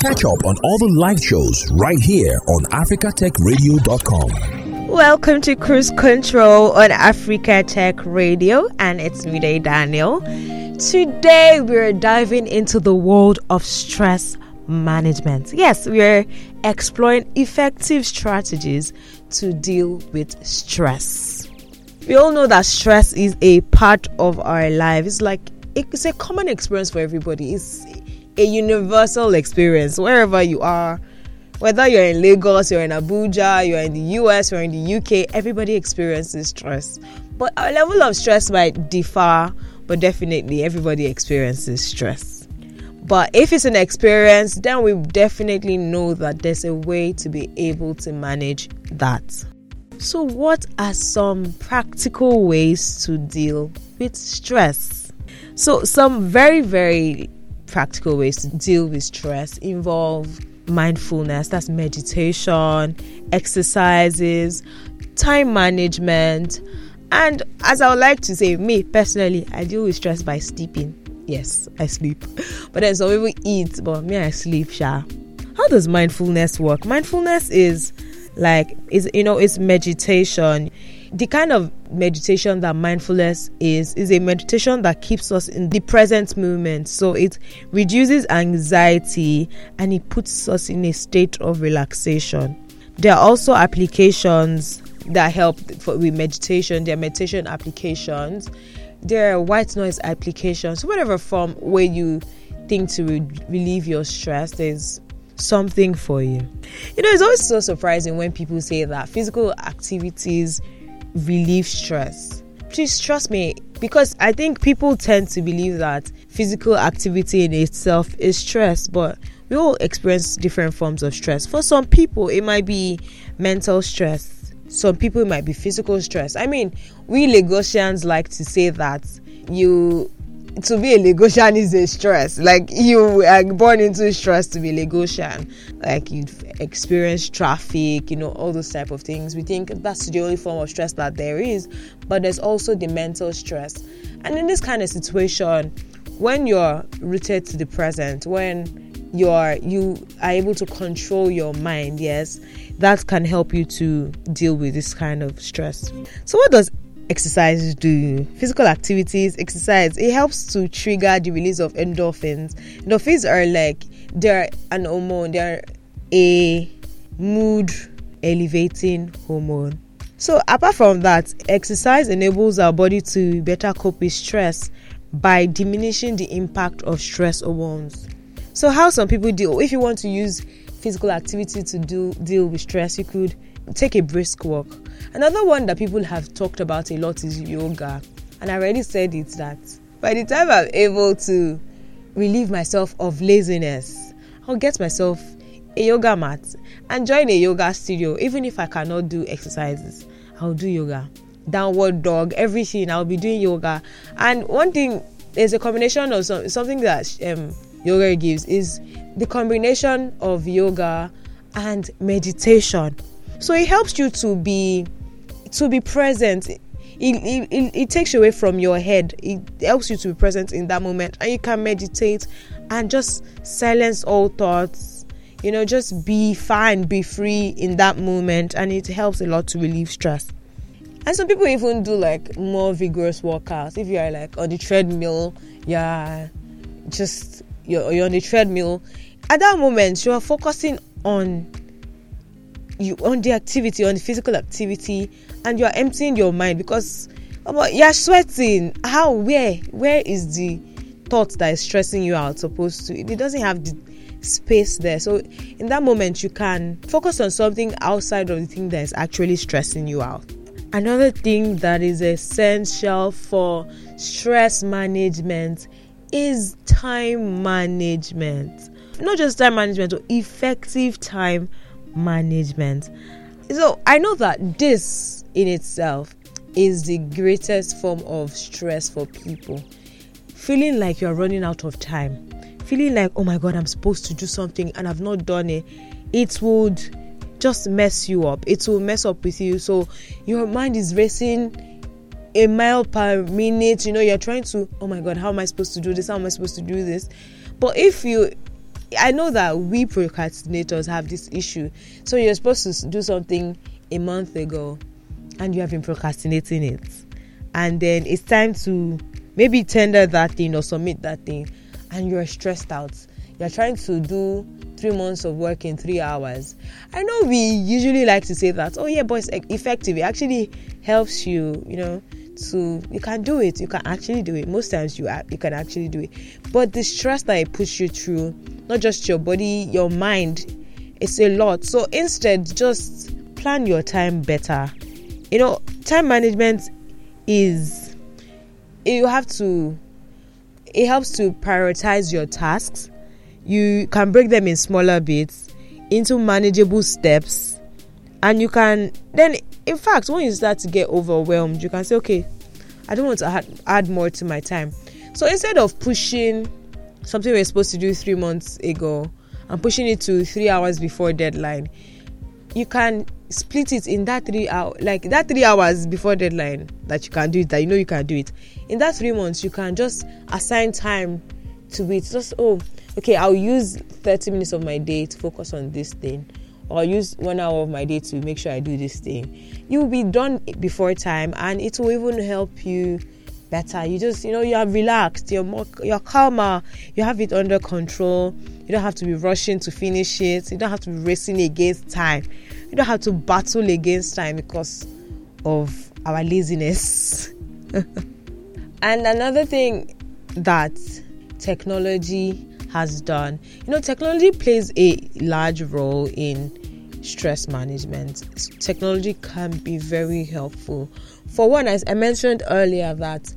Catch up on all the live shows right here on africatechradio.com. Welcome to Cruise Control on Africa Tech Radio, and it's me, Day Daniel. Today, we're diving into the world of stress management. Yes, we're exploring effective strategies to deal with stress. We all know that stress is a part of our lives, It's like it's a common experience for everybody. It's a universal experience wherever you are. Whether you're in Lagos, you're in Abuja, you're in the US, you're in the UK, everybody experiences stress. But our level of stress might differ, but definitely everybody experiences stress. But if it's an experience, then we definitely know that there's a way to be able to manage that. So, what are some practical ways to deal with stress? So, some very, very practical ways to deal with stress involve mindfulness, that's meditation, exercises, time management, and as I would like to say, me personally, I deal with stress by sleeping. Yes, I sleep. But then some people eat, but me, I sleep, sha. How does mindfulness work? Mindfulness is like is you know it's meditation the kind of meditation that mindfulness is is a meditation that keeps us in the present moment. So it reduces anxiety and it puts us in a state of relaxation. There are also applications that help for, with meditation. There are meditation applications. There are white noise applications. Whatever form where you think to re- relieve your stress there's something for you. You know, it's always so surprising when people say that physical activities relieve stress. Please trust me, because I think people tend to believe that physical activity in itself is stress, but we all experience different forms of stress. For some people, it might be mental stress. Some people it might be physical stress. I mean, we Lagosians like to say that you to be a Lagosian is a stress. Like you are born into stress to be Lagosian. Like you experience traffic, you know, all those type of things. We think that's the only form of stress that there is, but there's also the mental stress. And in this kind of situation, when you're rooted to the present, when you're you are able to control your mind, yes, that can help you to deal with this kind of stress. So what does exercises do physical activities exercise it helps to trigger the release of endorphins. Endorphins are like they're an hormone they're a mood elevating hormone. So apart from that exercise enables our body to better cope with stress by diminishing the impact of stress hormones. So how some people deal if you want to use physical activity to do deal with stress you could take a brisk walk. Another one that people have talked about a lot is yoga. And I already said it that by the time I'm able to relieve myself of laziness, I'll get myself a yoga mat and join a yoga studio. Even if I cannot do exercises, I'll do yoga. Downward dog, everything, I'll be doing yoga. And one thing, there's a combination of some, something that um, yoga gives is the combination of yoga and meditation so it helps you to be to be present it, it, it, takes away from your head. It helps you to be present in that moment. And you can meditate and just silence all thoughts. You know just be fine be free in that moment. And it helps a lot to relieve stress. And some people even do like more vigorous workouts. If you are like on the treadmill yeah just you're, you're on the treadmill. At that moment you are focusing on you on the activity, on the physical activity, and you are emptying your mind because oh, you're sweating. How? Where? Where is the thought that is stressing you out supposed to? It doesn't have the space there. So in that moment, you can focus on something outside of the thing that is actually stressing you out. Another thing that is essential for stress management is time management. Not just time management, but effective time management. So I know that this in itself is the greatest form of stress for people. Feeling like you're running out of time, feeling like, oh my god, I'm supposed to do something and I've not done it, it would just mess you up. It will mess up with you. So your mind is racing a mile per minute. You know, you're trying to, oh my god, how am I supposed to do this? How am I supposed to do this? But if you I know that we procrastinators have this issue. So you're supposed to do something a month ago and you have been procrastinating it. And then it's time to maybe tender that thing or submit that thing and you're stressed out. You're trying to do three months of work in three hours. I know we usually like to say that, oh yeah, but it's effective. It actually helps you, you know, to you can do it. You can actually do it. Most times you you can actually do it. But the stress that it puts you through, not just your body, your mind, it's a lot. So instead, just plan your time better. You know, time management is you have to it helps to prioritize your tasks. You can break them in smaller bits into manageable steps and you can then in fact when you start to get overwhelmed you can say okay i don't want to add, add more to my time so instead of pushing something we are supposed to do three months ago and pushing it to three hours before deadline you can split it in that three hour like that three hours before deadline that you can do it that you know you can do it. In that three months you can just assign time to it. Just oh okay i'll use 30 minutes of my day to focus on this thing or use one hour of my day to make sure i do this thing. You'll be done before time and it will even help you better. You just you know you are relaxed you're more you're calmer you have it under control. You don't have to be rushing to finish it. You don't have to be racing against time you don't have to battle against time because of our laziness. And another thing that technology has done you know technology plays a large role in stress management. Technology can be very helpful. For one as i mentioned earlier that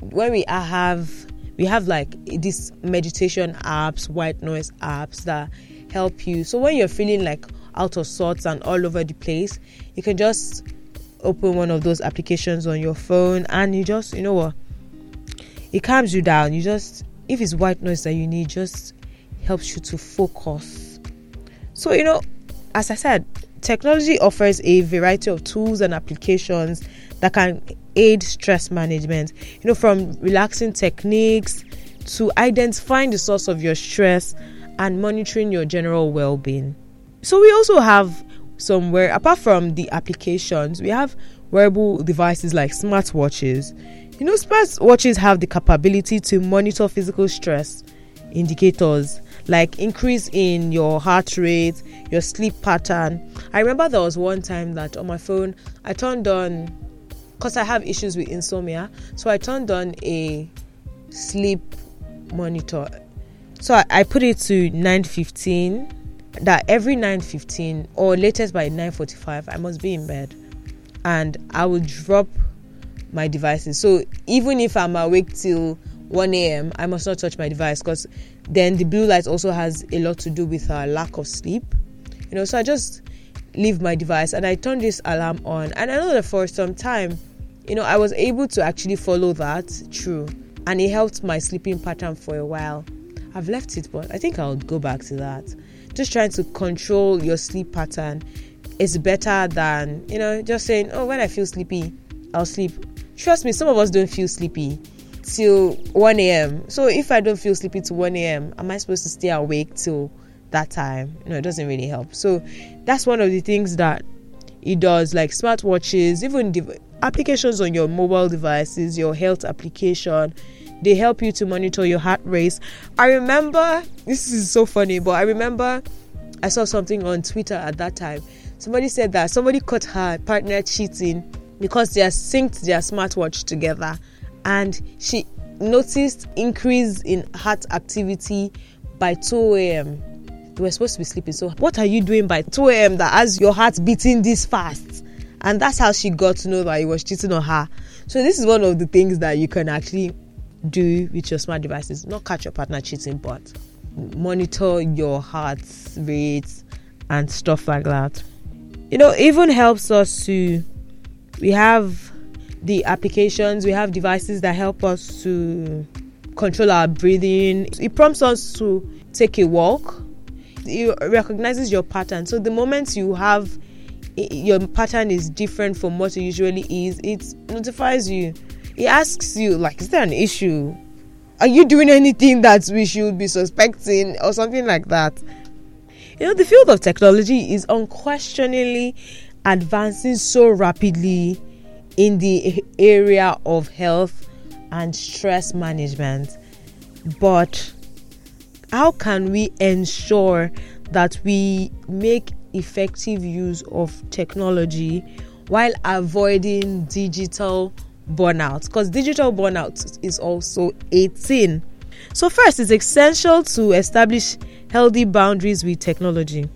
when we have we have like these meditation apps white noise apps that help you. So when you're feeling like out of sorts and all over the place you can just open one of those applications on your phone and you just you know what it calms you down you just if it's white noise that you need just helps you to focus so you know as i said technology offers a variety of tools and applications that can aid stress management. You know, from relaxing techniques to identifying the source of your stress and monitoring your general well being. So, we also have somewhere, apart from the applications, we have wearable devices like smartwatches. You know, smartwatches have the capability to monitor physical stress indicators like increase in your heart rate, your sleep pattern. I remember there was one time that on my phone I turned on because I have issues with insomnia. So I turned on a sleep monitor. So I, I put it to 9:15 that every 9:15 or latest by 9:45 I must be in bed and I will drop my devices. So even if I'm awake till 1 a.m., I must not touch my device because then the blue light also has a lot to do with our lack of sleep. You know, so I just leave my device and I turn this alarm on. And I know that for some time you know, I was able to actually follow that through, and it helped my sleeping pattern for a while. I've left it, but I think I'll go back to that. Just trying to control your sleep pattern is better than, you know, just saying, oh, when I feel sleepy, I'll sleep. Trust me, some of us don't feel sleepy till 1 a.m. So if I don't feel sleepy till 1 a.m., am I supposed to stay awake till that time? No, it doesn't really help. So that's one of the things that it does, like smartwatches, even applications on your mobile devices, your health application. They help you to monitor your heart rate. I remember, this is so funny, but I remember I saw something on Twitter at that time. Somebody said that somebody caught her partner cheating because they synced their smartwatch together and she noticed increase in heart activity by 2 a.m. You were supposed to be sleeping. So, what are you doing by 2 a.m. that has your heart beating this fast? and that's how she got to know that he was cheating on her. So this is one of the things that you can actually do with your smart devices. Not catch your partner cheating, but monitor your heart rate and stuff like that. You know, even helps us to we have the applications, we have devices that help us to control our breathing. It prompts us to take a walk. It recognizes your pattern. So the moment you have your pattern is different from what it usually is, it notifies you. It asks you, like, is there an issue? are you doing anything that we should be suspecting or something like that? You know, the field of technology is unquestionably advancing so rapidly in the area of health and stress management. But how can we ensure that we make effective use of technology while avoiding digital burnout? Because digital burnout is also 18. So, first, it's essential to establish healthy boundaries with technology.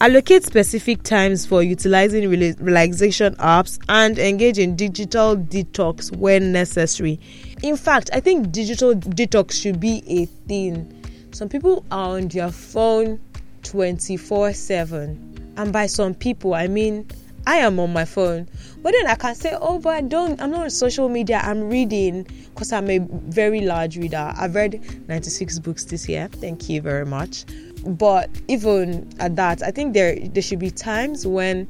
Allocate specific times for utilizing relaxation apps and engage in digital detox when necessary. In fact, I think digital detox should be a thing. Some people are on their phone 24 7. And by some people, I mean, I am on my phone. But then I can say, oh, but I don't, I'm not on social media, I'm reading because I'm a very large reader. I've read 96 books this year. Thank you very much but even at that, I think there there should be times when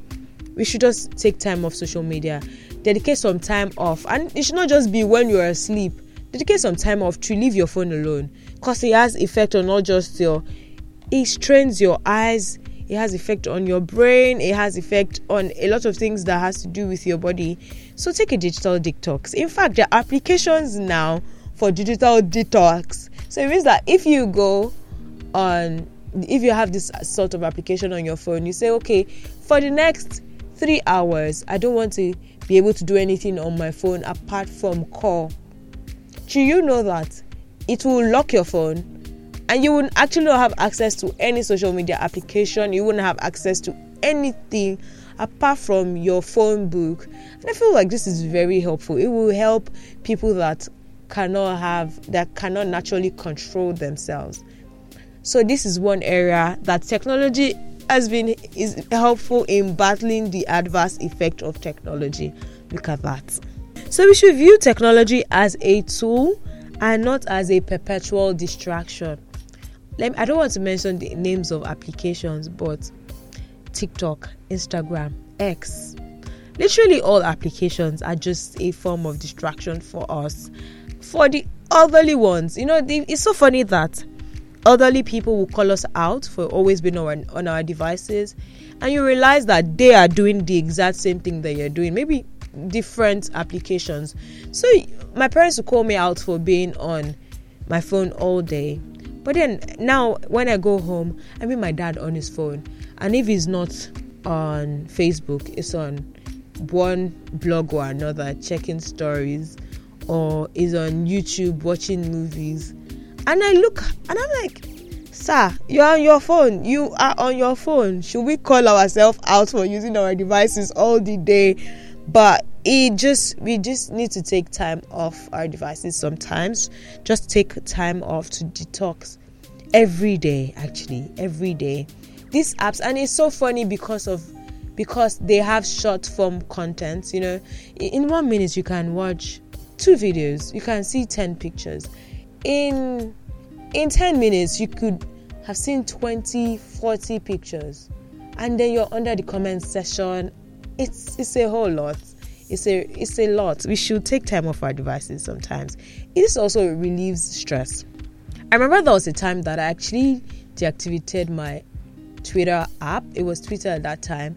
we should just take time off social media, dedicate some time off, and it should not just be when you're asleep. Dedicate some time off to leave your phone alone, cause it has effect on not just your, it strains your eyes. It has effect on your brain. It has effect on a lot of things that has to do with your body. So take a digital detox. In fact, there are applications now for digital detox. So it means that if you go on if you have this sort of application on your phone, you say, okay, for the next three hours, I don't want to be able to do anything on my phone apart from call. Do you know that it will lock your phone and you will actually not have access to any social media application? You wouldn't have access to anything apart from your phone book. And I feel like this is very helpful. It will help people that cannot have that cannot naturally control themselves. So this is one area that technology has been is helpful in battling the adverse effect of technology. Look at that. So we should view technology as a tool and not as a perpetual distraction. Me, I don't want to mention the names of applications, but TikTok, Instagram, X, literally all applications are just a form of distraction for us. For the elderly ones, you know, it's so funny that elderly people will call us out for always being on, on our devices and you realize that they are doing the exact same thing that you're doing maybe different applications. So my parents will call me out for being on my phone all day but then now when i go home i meet my dad on his phone and if he's not on facebook it's on one blog or another checking stories or is on youtube watching movies and I look and I'm like, Sir, you're on your phone. You are on your phone. Should we call ourselves out for using our devices all the day? But it just we just need to take time off our devices sometimes. Just take time off to detox every day, actually. Every day. These apps and it's so funny because of because they have short form content, you know. In one minute you can watch two videos, you can see 10 pictures in in 10 minutes you could have seen 20 40 pictures and then you're under the comment section it's it's a whole lot it's a it's a lot we should take time off our devices sometimes this also relieves stress i remember there was a time that i actually deactivated my twitter app it was twitter at that time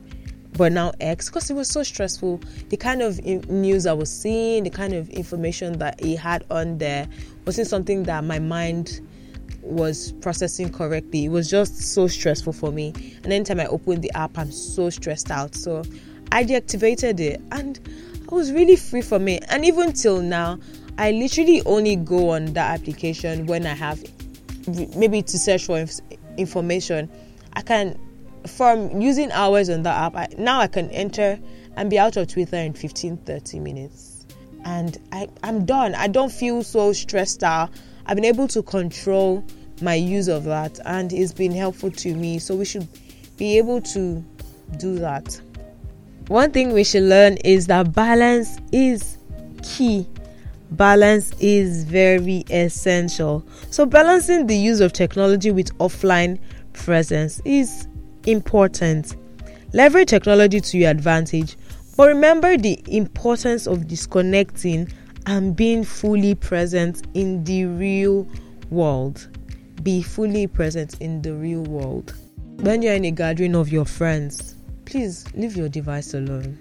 but now X because it was so stressful. The kind of news I was seeing, the kind of information that he had on there wasn't something that my mind was processing correctly. It was just so stressful for me. And anytime I opened the app, I'm so stressed out. So I deactivated it and I was really free from it. And even till now, I literally only go on that application when I have maybe to search for information. I can from using hours on that app, I, now I can enter and be out of Twitter in 15 30 minutes. And I, I'm done. I don't feel so stressed out. I've been able to control my use of that, and it's been helpful to me. So we should be able to do that. One thing we should learn is that balance is key. Balance is very essential. So, balancing the use of technology with offline presence is important. Leverage technology to your advantage, but remember the importance of disconnecting and being fully present in the real world. Be fully present in the real world. When you're in a gathering of your friends, please leave your device alone.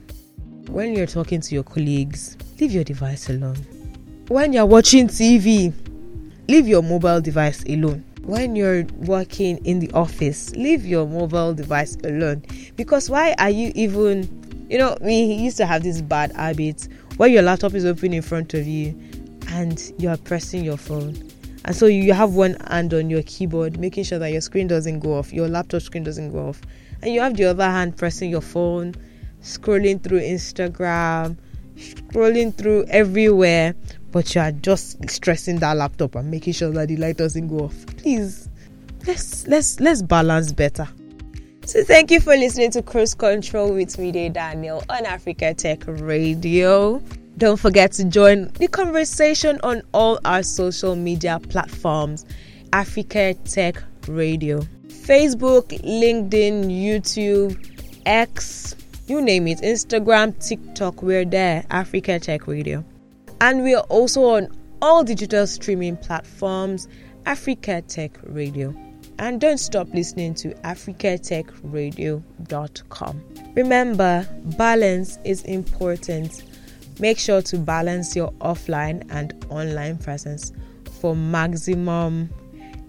When you're talking to your colleagues, leave your device alone. When you're watching TV, leave your mobile device alone. When you're working in the office, leave your mobile device alone. Because why are you even, you know, we used to have this bad habit where your laptop is open in front of you and you are pressing your phone. And so you have one hand on your keyboard, making sure that your screen doesn't go off, your laptop screen doesn't go off. And you have the other hand pressing your phone, scrolling through Instagram, scrolling through everywhere, but you are just stressing that laptop and making sure that the light doesn't go off. Please, let's let's let's balance better. So thank you for listening to Cruise Control with me, Day Daniel, on Africa Tech Radio. Don't forget to join the conversation on all our social media platforms, Africa Tech Radio. Facebook, LinkedIn, YouTube, X, you name it, Instagram, TikTok, we're there, Africa Tech Radio. And we are also on all digital streaming platforms, Africa Tech Radio. And don't stop listening to africatechradio.com. Remember, balance is important. Make sure to balance your offline and online presence for maximum